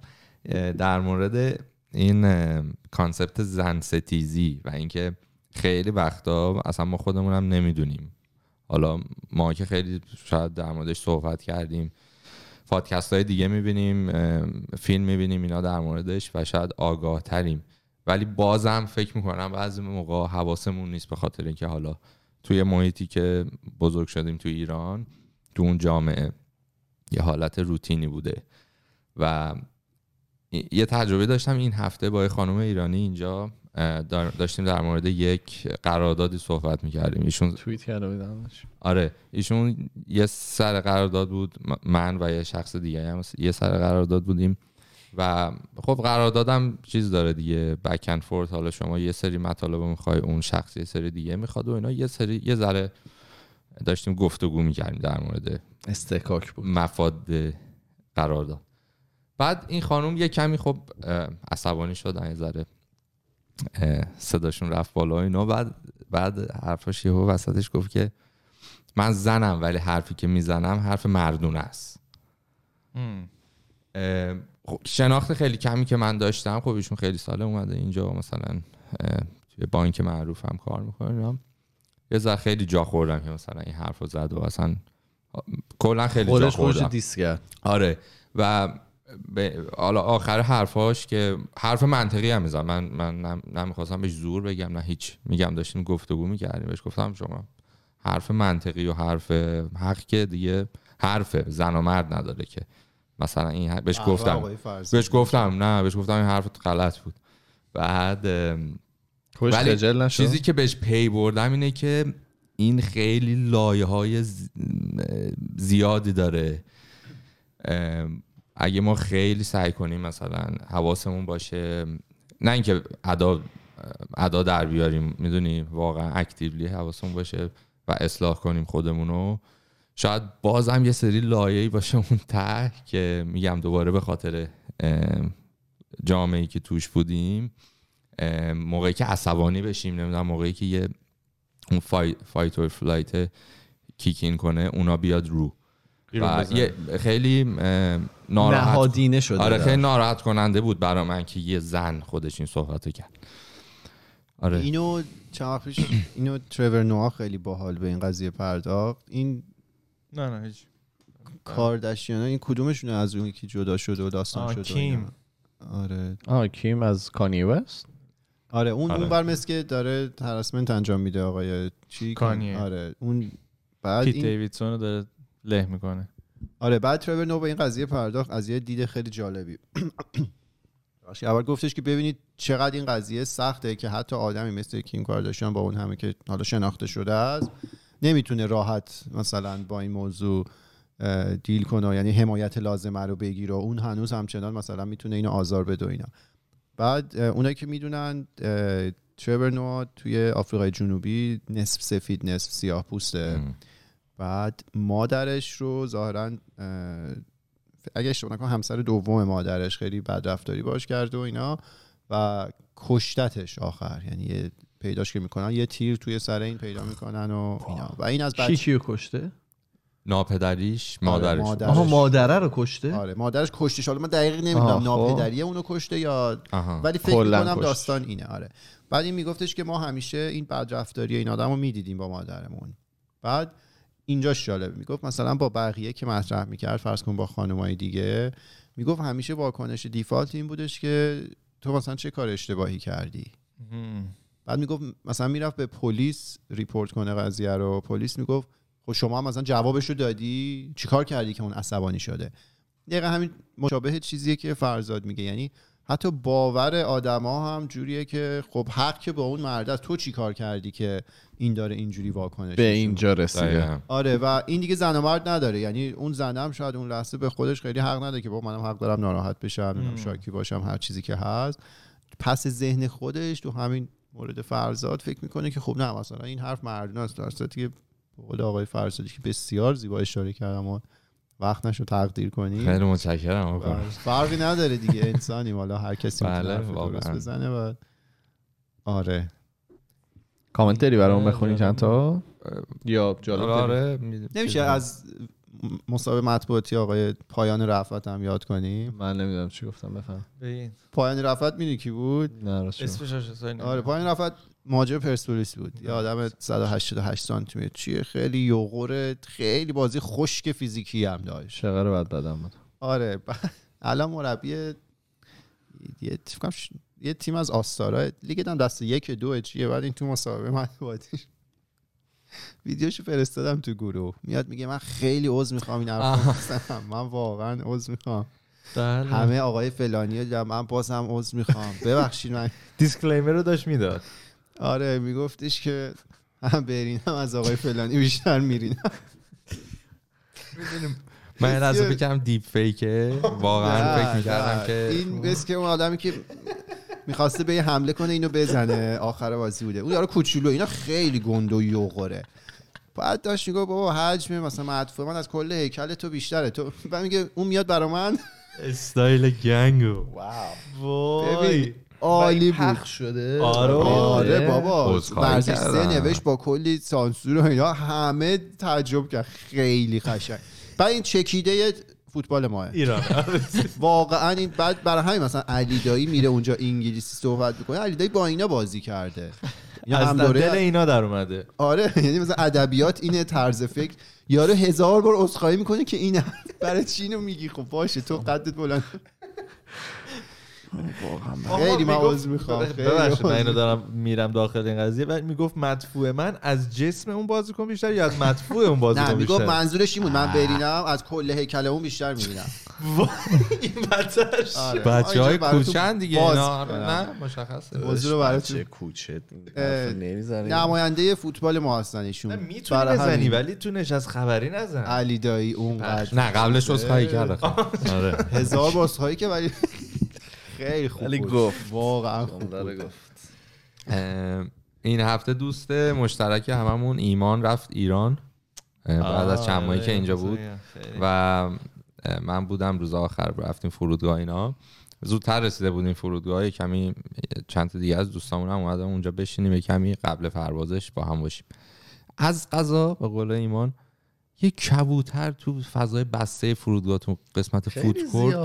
در مورد این کانسپت زن ستیزی و اینکه خیلی وقتا اصلا ما خودمونم نمی‌دونیم. حالا ما که خیلی شاید در موردش صحبت کردیم پادکست های دیگه می‌بینیم فیلم می‌بینیم اینا در موردش و شاید آگاه تریم ولی بازم فکر می‌کنم بعضی موقع حواسمون نیست به خاطر اینکه حالا توی محیطی که بزرگ شدیم تو ایران تو اون جامعه یه حالت روتینی بوده. و یه تجربه داشتم این هفته با یه خانم ایرانی اینجا داشتیم در مورد یک قراردادی صحبت می‌کردیم. ایشون توییت کرده بودمش آره ایشون یه سر قرارداد بود من و یه شخص دیگه هم یه سر قرارداد بودیم و خب قراردادم چیز داره دیگه بک اند فورت حالا شما یه سری مطالب می‌خوای اون شخص یه سری دیگه می‌خواد و اینا. یه سری یه ذره داشتیم گفتگو می‌کردیم در مورد استکاک بود. مفاد قرار داد بعد این خانم یه کمی خب عصبانی شدن یه ذره صداشون رفت بالا اینا. بعد بعد حرفاش یهو وسطش گفت که من زنم ولی حرفی که می‌زنم حرف مردونه است. خب، شناخت خیلی کمی که من داشتم خب ایشون خیلی ساله اومده اینجا مثلا توی بانک معروف هم کار می‌کنه یه ذره خیلی جا خوردم که مثلا این حرف رو زد و اصلا کلا خیلی جا خوردم. دیس کرد. آره. و حالا آخر حرفاش که حرف منطقی هم میزن من من نم- نمی‌خواستم بهش زور بگم نه هیچ. میگم داشتیم گفتگو می‌کردیم بهش گفتم شما حرف منطقی و حرف حق که دیگه حرف زن و مرد نداره که. مثلا این حرف- بهش گفتم. بهش گفتم. نه بهش گفتم این حرف غلط بود. بعد ولی چیزی که بهش پی بردم اینه که این خیلی لایه های زیادی داره. اگه ما خیلی سعی کنیم مثلا حواسمون باشه نه اینکه ادا ادا در بیاریم می‌دونی؟ واقعا اکتیولی حواسمون باشه و اصلاح کنیم خودمونو. شاید بازم یه سری لایه‌ای باشه اون ته که میگم دوباره به خاطر ام، جامعه که توش بودیم. موقعی که عصبانی بشیم نمی‌دونم موقعی که یه اون fi fight or flight kick in کنه اونا بیاد رو. و یه خیلی ناراحت نهادینه شده آره خیلی ناراحت کننده بود برا من که یه زن خودش این صحبت کرد. آره. اینو چند پیش اینو ترور نوآ خیلی باحال به این قضیه پرداخت. این نه نه هیچ. کاردشیان این کدومشون از اون یکی جدا شده و داستان آه، شده و کیم. آره. آه کیم از کانی وست؟ آره اون آره. اون بر مثل که داره هراسمنت انجام میده آقای چی؟ کانیه. آره اون بعد پیت این دیویدسون رو داره له می‌کنه آره بعد ترور نو به این قضیه پرداخت از یه دید خیلی جالبی. اول گفتش که ببینید چقدر این قضیه سخته که حتی آدمی مثل کیم کارداشیان با اون همه که حالا شناخته شده است نمی‌تونه راحت مثلا با این موضوع دیل کنه یعنی حمایت لازمه رو بگیره و اون هنوز همچنان مثلا می‌تونه اینو آزار بده و اینا بعد اونایی که می‌دونن ترور نوآ توی آفریقای جنوبی نصف سفید نصف سیاه پوسته. بعد مادرش رو ظاهرا اگه اشتباه نکنم همسر دوم مادرش خیلی بد رفتاری باش کرده و اینا و کشتتش آخر. یعنی یه پیداش که می‌کنن یه تیر توی سر این پیدا می‌کنن و اینا. و این از کی بچه کیو کشته؟ ناپدریش آره، مادرش مادرش. آها مادره رو کشته؟ آره مادرش کشتش. حالا من دقیق نمی‌دونم خب. ناپدریه اونو کشته یا آها. ولی فکر کشتش. داستان اینه. آره. بعد این میگفتش که ما همیشه این بدرفتاری این آدم رو می‌دیدیم با مادرمون. بعد اینجاش جالب می‌گفت. مثلا با بقیه که مطرح می‌کرد فرض کن با خانمای دیگه می‌گفت همیشه واکنش دیفالت این بودش که تو مثلا چه کار اشتباهی کردی؟ بعد می‌گفت مثلا می‌رفت به پلیس ریپورت کنه قضیه رو. پلیس می‌گفت خب شما هم مثلا جوابشو دادی؟ چیکار کردی که اون عصبانی شده؟ دقیقا همین مشابه چیزیه که فرزاد میگه. یعنی حتی باور آدما هم جوریه که خب حق که با اون مرد است. تو چی کار کردی که این داره اینجوری واکنش به اینجا رسیده. آره و این دیگه زن و مرد نداره. یعنی اون زنم شاید اون لحظه به خودش خیلی حق نداره که با منم حق دارم ناراحت بشم شاکی باشم هر چیزی که هست. پس ذهن خودش تو همین مورد فرزاد فکر می‌کنه که خب نه مثلا این حرف مردونه است. در که به قول آقای فرزادی که بسیار زیبا اشاره کردم و وقت نشو تقدیر کنی. خیلی متشکرم. آره، فرقی نداره دیگه انسانیم حالا هر کسی بله، درست. بزنه و آره. کامنت داری برام بخونی. چند تا؟ یا جالب؟ آره می- نمیشه از مسابقه مطبوعاتی آقای پایان رفعت هم یاد کنیم من نمی‌دونم چی گفتم بفهم. پایان رفعت می‌دونی کی بود؟ نه آره پایان رفعت مهاجم پرسپولیس بود. یه آدم 188 سانتی متر چیه؟ خیلی یوغور خیلی بازی خشک فیزیکی هم داشت. شقه بعد بدم بود. آره ب- الان مربی یه یه تیم از آستارا. لیگ هم دست یک دو چیه؟ بعد این تو مسابقه مطبوعاتیش ویدیوشو فرستادم تو گروه. میاد میگه من خیلی عذر می‌خوام این حرفو. من واقعا عذر می‌خوام. بله. همه آقای فلانی من بازم عذر می‌خوام. ببخشید من دیسکلیمر رو داشت می‌داد. آره میگفتش که هم برینم از آقای فلانی بیشتر میرینم. من یه لحظه بکنم دیپ فیکه. واقعا فکر می‌کردم که این بس که اون آدمی که می‌خواسته به یه حمله کنه اینو بزنه آخر بازی بوده. اون یارو کوچولو اینا خیلی گند و یوغوره بعد داشت میگه بابا حجم مثلا مدفوع من از کل هیکل تو بیشتره. تو بعد میگه اون میاد برا من؟ استایل گنگو. واو. ببین عالی بود. پخش شده. آره. آره بابا. ورزش. نوشت با کلی سانسور و اینا. همه تعجب کرد. خیلی قشنگ بعد این چکیده فوتبال ماه. ایران. واقعا این بعد برای همین مثلا علی دایی میره اونجا انگلیسی صحبت می‌کنه. علی دایی با اینا بازی کرده. یا از دل اینا در اومده. آره. یعنی مثلا ادبیات اینه طرز فکر. یارو هزار بار عذرخواهی می‌کنه که اینه برای چی اینو میگی؟ خب باشه تو قدت بلند. خیلی من عذر می‌خوام. ببخشید من اینو دارم میرم داخل این قضیه ولی می‌گفت مدفوع من از جسم اون بازیکن بیشتر یا از مدفوع اون نه بازیکن می‌گفت بیشتر؟ منظورش این بود من برینم از کل هیکل اون بیشتر می‌بینم این آره. بچه های براتون کوچن دیگه اینا. نه مشخصه. موضوع براتون بچه کوچه نمی‌زنه نماینده فوتبال ما هستن ایشون. می‌تونی برای بزنی ولی تو نشست خبری نزن. علی دایی اون نه قبلش عذرخواهی کرده. آره. هزار بار عذرخواهی که ولی خیلی خوب ولی. گفت. واقعا خوب بود. گفت. این هفته دوست مشترک هممون ایمان رفت ایران. بعد از چند ماهی که اینجا بود. و من بودم روز آخر رفتیم فرودگاه اینا. زودتر رسیده بودیم فرودگاه. یه کمی چند تا دیگه از دوستامون هم اومدن اونجا بشینیم. یه کمی قبل پروازش با هم باشیم. از قضا به قول ایمان یه کبوتر تو فضای بسته فرودگاه تو قسمت فود خیلی کورت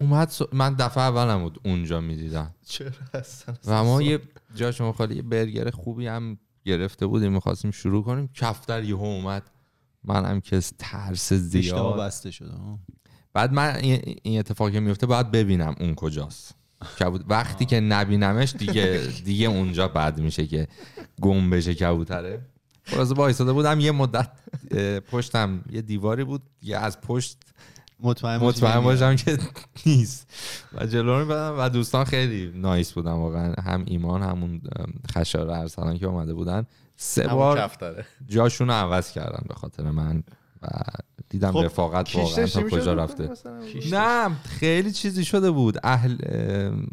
اومد س- من دفعه اولم بود اونجا می‌دیدم. چرا هستن و ما یه جا شما خالی یه برگر خوبی هم گرفته بودیم می‌خواستیم شروع کنیم. کفتر یهو اومد. منم که ترس اشتباه زیاد. بسته شده. بعد من این این اتفاقی که میفته باید ببینم اون کجاست. کبوت وقتی که نبینمش دیگه دیگه اونجا بد میشه که گم بشه کبوتره. خلاصه وایساده بودم یه مدت. پشتم یه دیواری بود یه از پشت مطمئن مطمئن. باشم که نیست. و جلو رو بدم و دوستان خیلی نایس بودن واقعا. هم ایمان همون خشار ارسلان که اومده بودن. سه بار کفتره. جاشون رو عوض کردن به خاطر من و دیدم خب، رفاقت واقعا تا کجا رفته؟ نه خیلی چیزی شده بود. اهل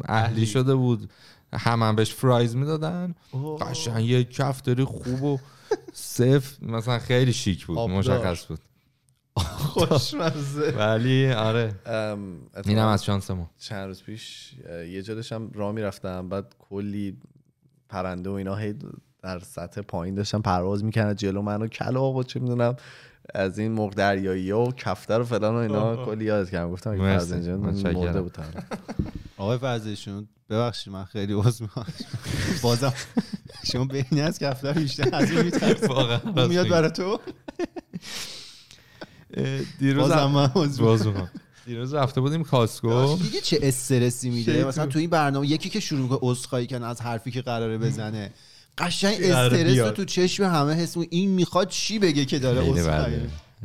اهلی شده بود. هم, هم بهش فرایز می‌دادن. قشنگ یه کفتری خوب و صفر مثلا خیلی شیک بود آبدار. مشخص بود. خوشمزه. ولی آره. اینم از شانس ما. چند روز پیش یه جا داشتم راه می‌رفتم بعد کلی پرنده و اینا هی در سطح پایین داشتم پرواز می‌کنن جلو منو کلاق و چه می‌دونم از این مرغ دریایی ها و کفتر و فلان و اینا کلی یادت کردم. گفتم اینجا. مرده بود طرف. آقای فرزشون ببخشید من خیلی عذر می‌خوام. بازم شما بینی از کفتر بیشتر از این میترسید واقعا میاد برای تو؟ دیروز عذر باز. دیروز رفته بودیم کاسکو. دیگه چه استرسی میده؟ مثلا تو این برنامه یکی که شروع کنه عذرخواهی کنه از حرفی که قراره بزنه. قشنگ استرس. تو چشم همه حس. این می‌خواد چی بگه که داره عذرخواهی.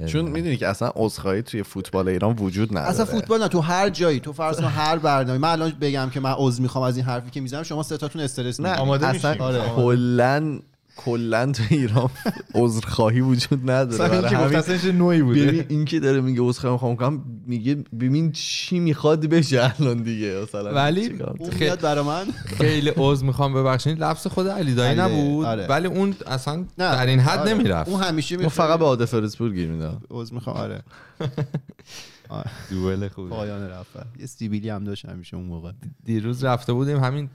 چون می‌دونی که اصلا عذرخواهی توی فوتبال ایران وجود نداره اصلا فوتبال نه تو هر جایی تو فرض کن هر برنامه من الان بگم که من عذر می‌خوام از این حرفی که می‌زنم شما ستاتون استرس نه. آماده اصلا. آره. کلا کلا تو ایران عذرخواهی وجود نداره. برای که همین- نوعی بوده. ببین این که داره میگه عذرخواهی می‌خوام کنم میگه ببین چی می‌خواد بشه الان دیگه مثلا ولی خیلی- میاد برا من. خیلی عذر می‌خوام ببخشید. لفظ خود علی دایی نبود. آره. ولی اون اصلا در این حد آره. نمی‌رفت. اون همیشه ما می‌خواد- فقط به عادل فرسپور گیر میدم عذر می‌خوام آره. دوئل خوب پایان رفت یه سیبیلی هم داشت همیشه اون موقع. دیروز رفته بودیم همین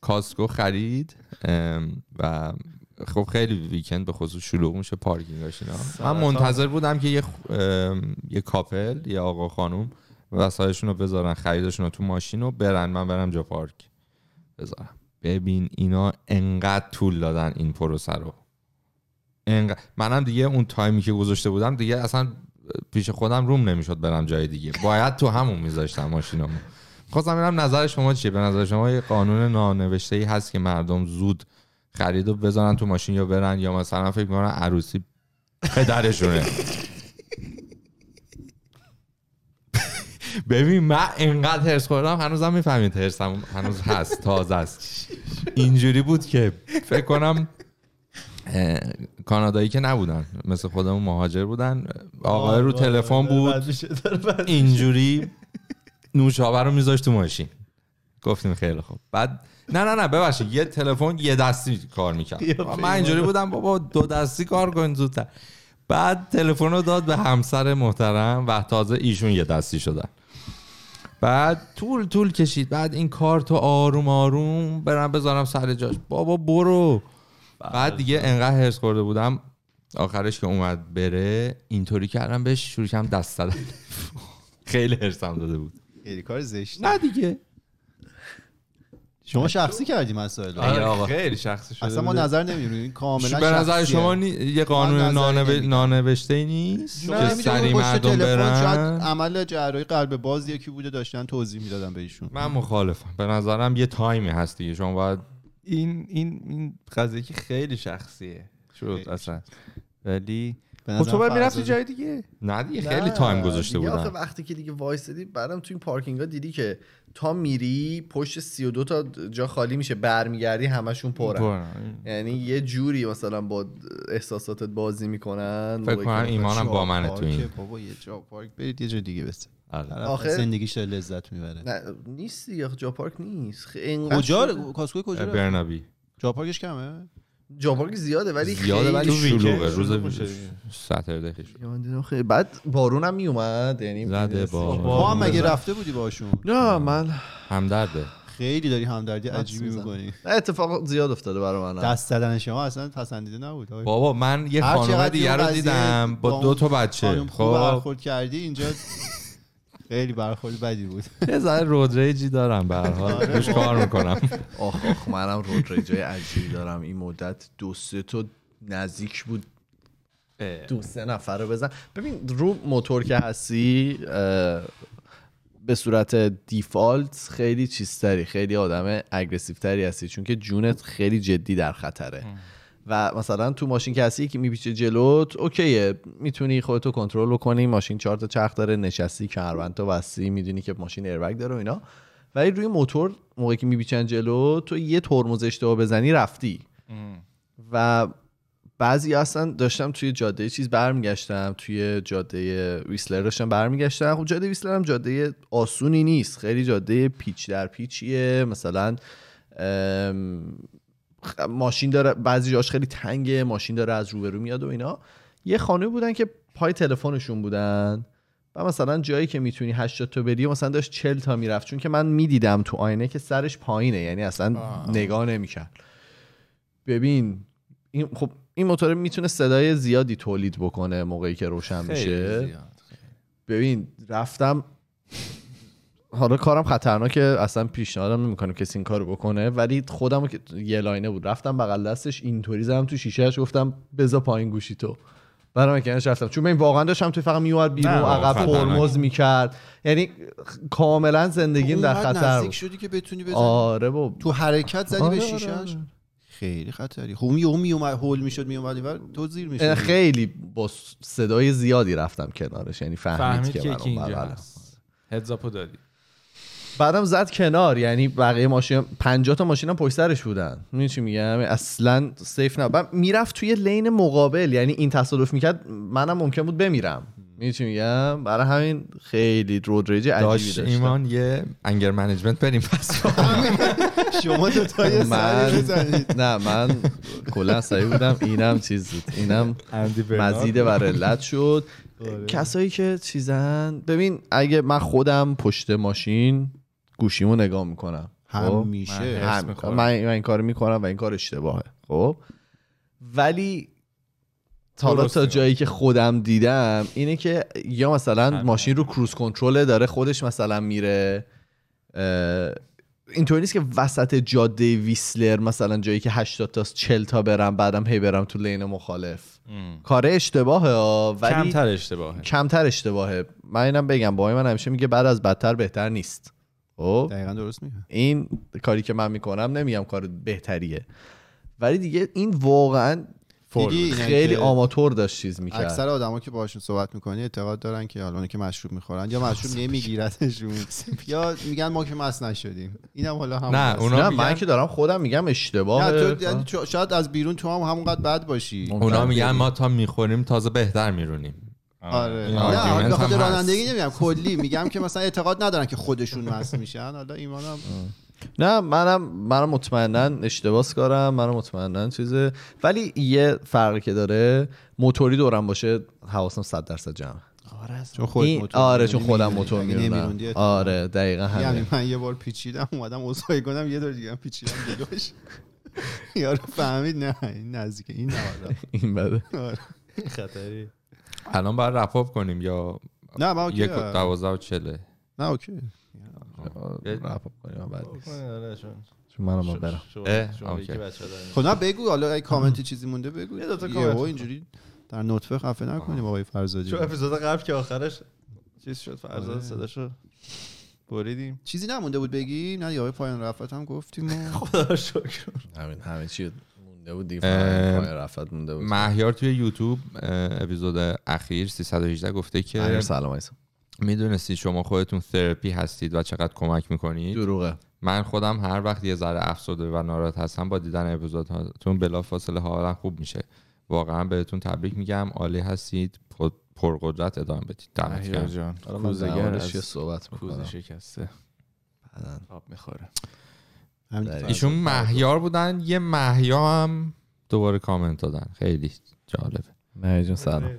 کاسکو خرید و خب خیلی ویکند به خصوص شلوغ میشه پارکینگاش اینا. من منتظر بودم که یه خ- یه کاپل یه آقا خانوم وسایلشون رو بذارن خریدشون رو تو ماشین و برن من برم جا پارک بذارم. ببین اینا انقدر طول دادن این پروسه رو. انقدر منم دیگه اون تایمی که گذاشته بودم دیگه اصلا پیش خودم روم نمی‌شد برم جای دیگه. باید تو همون میذاشتم ماشینمو خواستم ببینم نظر شما چیه؟ به نظر شما یه قانون نانوشته ای هست که مردم زود خرید و بذارن تو ماشین یا برن یا مثلا فکر می‌کنن عروسی پدرشونه. ببین من انقدر هرس خوردم هنوزم می‌فهمید هرسم هنوز هست تازه است. اینجوری بود که فکر کنم کانادایی که نبودن مثل خودمون مهاجر بودن. آقای رو تلفن بود. اینجوری نوشابه رو میذاشت تو ماشین. گفتیم خیلی خوب. بعد نه نه نه ببخشید یه تلفن یه دستی کار می‌کرد. من اینجوری بودم بابا دو دستی کار کن زودتر. بعد تلفن رو داد به همسر محترم و تازه ایشون یه دستی شدن. بعد طول طول کشید. بعد این کار تو آروم آروم برم بذارم سر جاش. بابا برو. بعد دیگه انقدر هرس خورده بودم. آخرش که اومد بره اینطوری کردم بهش شروع کردم دست زدن. خیلی هرسم داده بود. خیلی کار زشت نه دیگه. شما شخصی کردی مسائل. آره آقا. خیلی شخصی شده اصلا ما. نظر نمی‌دونیم کاملا به نظر. شما نی- یه قانون. نانوشته ای نیست شما که سری مردم تلفن شاید برن عمل جراحی قلب باز یکی بوده داشتن توضیح می‌دادن به ایشون من مخالفم به نظرم یه تایمی هست دیگه شما باید این این این قضیه که خیلی شخصیه شد اصلا ولی خب تو باید می‌رفتی جای دیگه؟ نه دیگه نه، خیلی تایم گذاشته دیگه آخه وقتی که دیگه وایسادی بعدم تو این پارکینگ ها دیدی که تا میری پشت 32 تا جا خالی میشه برمیگردی همشون پرن. یعنی یه جوری مثلا با احساساتت بازی می‌کنن فکر کنم ایمانم با منه تو این. پارک بابا یه جا پارک برید یه جا دیگه بس آره. آخه- زندگیش داره لذت می‌بره. نه نیست دیگه جا پارک نیست. کجا؟ شده. کاسکوی کجا؟ برنابی. جا پارکش کمه؟ جا پارک زیاده ولی زیاده ولی خیلی شلوغه. روز دیگه. ساتردی خیلی بعد بارون هم میومد یعنی زده با- ما هم مگه رفته بودی باشون؟ نه من همدرده. خیلی داری همدردی عجیبی. می‌کنی. نه اتفاق زیاد افتاده برای من دست زدن شما اصلا پسندیده نبود. بابا من یه خانم دیگه رو دیدم با دو تا بچه. خب. برخورد کردی اینجا خیلی برخورد بدی بود. یه ذره رود ریجی دارم به هر حال. روش کار می‌کنم. آخ آخ منم رود ریجای عجیبی دارم. این مدت دو سه تا نزدیک بود. دو سه نفر رو بزن. ببین رو موتور که هستی به صورت default خیلی چیزتری خیلی آدم aggressive تری هستی. چون که جونت خیلی جدی در خطره. و مثلا تو ماشین که هستی که میپیچه جلوت okay ه. می‌تونی خودتو کنترل کنی. ماشین چهار تا چرخ داره نشستی کمربند تو بستی می‌دونی که ماشین ایربگ داره و اینا. ولی روی موتور موقعی که میپیچن جلو تو یه ترمز اشتباه بزنی رفتی. و بعضی اصلا داشتم توی جاده چیز برمیگشتم توی جاده Whistler داشتم برمیگشتم. خب جاده Whistler هم جاده آسونی نیست. خیلی جاده پیچ در پیچیه. مثلا ماشین داره بعضی جاش خیلی تنگه ماشین داره از روبرو میاد و اینا. یه خانه بودن که پای تلفنشون بودن و مثلا جایی که می‌تونی 80 تا بری و مثلا داشت 40 تا می‌رفت. چون که من می‌دیدم تو آینه که سرش پایینه یعنی اصلا نگاه نمی‌کرد. ببین این خب این موتور می‌تونه صدای زیادی تولید بکنه موقعی که روشن میشه. ببین رفتم حالا کارم خطرناکه اصلا پیشنهادم نمی‌کنم کسی این کارو بکنه ولی خودم که یه لاینه بود. رفتم بغل دستش اینطوری زدم تو شیشهش گفتم بذار پایین گوشی تو. برام کنارش رفتم. چون من واقعا داشتم توی فقط میومد بیرون عقب. ترمز می‌کرد. یعنی کاملا زندگیم در خطر نزدیک بود. شدی که بتونی بزنی؟ آره با تو حرکت زدی آره، به آره، شیشهش آره. خیلی خطری. خب اون یهو میومد هول می‌شد میومد اینور تو زیر می‌شد خیلی با صدای زیادی رفتم کنارش. یعنی فهمید, فهمید که که اینجا. هست هدزاپو دادی. بعدم زد کنار. یعنی بقیه ماشین 50 تا ماشین هم پشت سرش بودن. می‌دونی چی میگم؟ اصلا سیف نه بعد می‌رفت توی لین مقابل. یعنی این تصادف می‌کرد منم ممکن بود بمیرم. می‌دونی چی میگم؟ برای همین خیلی رود ریج عجیبی داشت ایمان یه انگر منیجمنت بریم پس. شما دو تا من نه من کلا سعی بودم. اینم چیز بود. اینم مزید بر علت شد کسایی که چیزن ببین اگه من خودم پشت ماشین گوشیمو نگاه می‌کنم. همیشه. من- هم حس می‌خورم. من, من این کار می‌کنم و این کار اشتباهه. خب؟ ولی تا حالا تا. جایی که خودم دیدم اینه که یا مثلا همین. ماشین رو کروز کنترل داره خودش مثلا میره اینطوری نیست که وسط جاده ویسلر مثلا جایی که 80 تا 40 تا برم بعدم هی برم تو لین مخالف. کار اشتباهه ولی کمتر اشتباهه. کمتر اشتباهه. من اینم بگم بابای من همیشه میگه بعد از بدتر بهتر نیست. خب. دقیقا درست میگه. این کاری که من می‌کنم نمیگم کار بهتریه. ولی دیگه این واقعا خیلی آماتور داشت چیز می‌کرد. اکثر آدما که باهاشون صحبت می‌کنی اعتقاد دارن که حالا که مشروب می‌خورن یا مشروب یه میگیرتشون یا میگن ما که مس نشدیم. اینم حالا هم نه، اونا نه من که دارم خودم میگم اشتباه. نه تو یعنی شاید از بیرون تو هم همونقدر بد باشی. اونا میگن ما تا می‌خوریم تازه بهتر میرونیم. آره. نه آرگومنت به خاطر. رانندگی نمیگم کلی میگم که مثلا اعتقاد ندارن که خودشون مست میشن. حالا ایمانم نه منم منم مطمئنا اشتباس کارم منم مطمئنا چیزه. ولی یه فرقی که داره موتوری دورم باشه حواسم 100 درصد جمع چون خود موتور آره چون خودم موتور میرونم. آره دقیقا یعنی همین. من یه بار پیچیدم اومدم اصخایی کنم یه دور دیگه هم پیچیدم جلوش یارو فهمید نه این نزدیک این نه این بده. آره. خطری. الان باید wrap up کنیم یا نه من okay یک و دوازده و چله نه okay. wrap کنیم بعد. آره، چون منم برم. خب نه بگو. حالا اگه کامنتی چیزی مونده بگو. یه دوتا یه کامنت. اینجوری در نطفه خفه نکنیم آقای فرزادی. چون اپیزود قبل که آخرش چیز شد فرزاد آره. صداشو بریدیم. چیزی نمونده بود بگی؟ نه یا پایان رفت هم گفتیم خدا شکر. همین همین چی مونده بود دیگه رفت مونده بود مهیار توی یوتیوب اپیزود اخیر 318 گفته که مهیار سلام علیکم. می‌دونستید شما خودتون تراپی هستید و چقدر کمک می‌کنید؟ دروغه. من خودم هر وقت یه ذره افسرده و ناراحت هستم با دیدن اپیزودهاتون بلافاصله حالم خوب میشه. واقعا بهتون تبریک میگم عالی هستید پر- پرقدرت ادامه بدید. دمت گرم. جان حالا من کوزه‌گر زمانش از صحبت کوزه شکسته. آب می‌خوره. ایشون مهیار بودن یه محیا هم دوباره کامنت دادن. خیلی جالبه. مهیار جون سلام.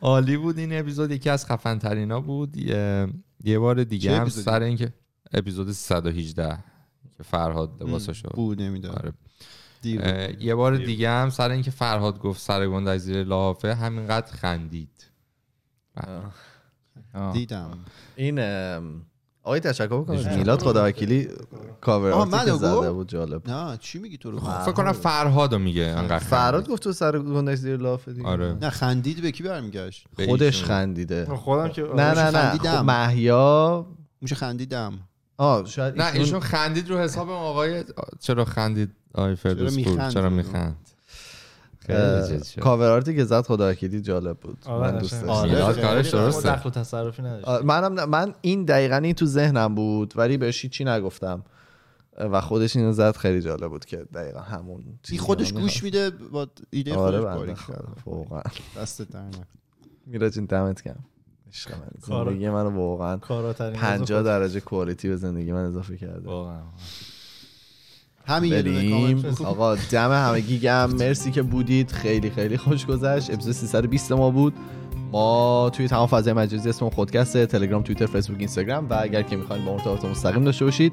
عالی بود این اپیزود. یکی از خفن ترینا بود. یه, یه بار دیگه هم؟ سر اینکه اپیزود 118 که فرهاد لباسشو بود نمی‌دونم. آره. یه بار دیگه هم سر اینکه فرهاد گفت سر گنده از زیر لحافه همینقدر خندید. آه. دیدم. این آقای تشکر کنم میلاد خدا وکیلی کاور زده گفت؟ بود جالب نه چی میگی تو رو فکر کنم فرهادو میگه انقدر خندید. گفت تو سر گندش زیر لافه دیگه آره. نه خندید به کی برمیگشت خودش ایشون. خنده خودم که نه نه نه خندیدم. خب محیا میشه خندیدم آه شاید نه ایشون خندید رو حساب آقای چرا خندید آقای فردوس؟ چرا میخند کاور آرتی که زد خدا وکیلی جالب بود. من دوست داشتم. درسته. دخل و تصرفی نداشت. منم من این دقیقا این تو ذهنم بود ولی بهش چی نگفتم. و خودش اینو زد خیلی جالب بود که دقیقا همون خودش من گوش میده با ایده آره خودش کرد واقعا. دستت. میراج این دمت کم من. زندگی منو واقعا کاراترین 50 درجه کوالیتی به زندگی من اضافه کرده. واقعا. همین یه دونه کامنت آقا دم همگی گم مرسی که بودید. خیلی خیلی خوش گذشت. اپیزود 320 ما بود. ما توی تمام فضای مجازی اسم خودکسته تلگرام توییتر فیسبوک اینستاگرام و اگر که می‌خواین با ارتباط مستقیم داشته باشید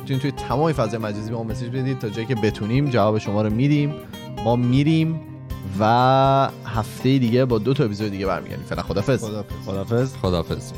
می‌تونید توی تمام فضای مجازی به ما مسیج بدید تا جایی که بتونیم جواب شما رو میدیم. ما میریم و هفته دیگه با دو تا اپیزود دیگه برمیگردیم. فعلا خدافظ خدافظ خدافظ خداحافظ.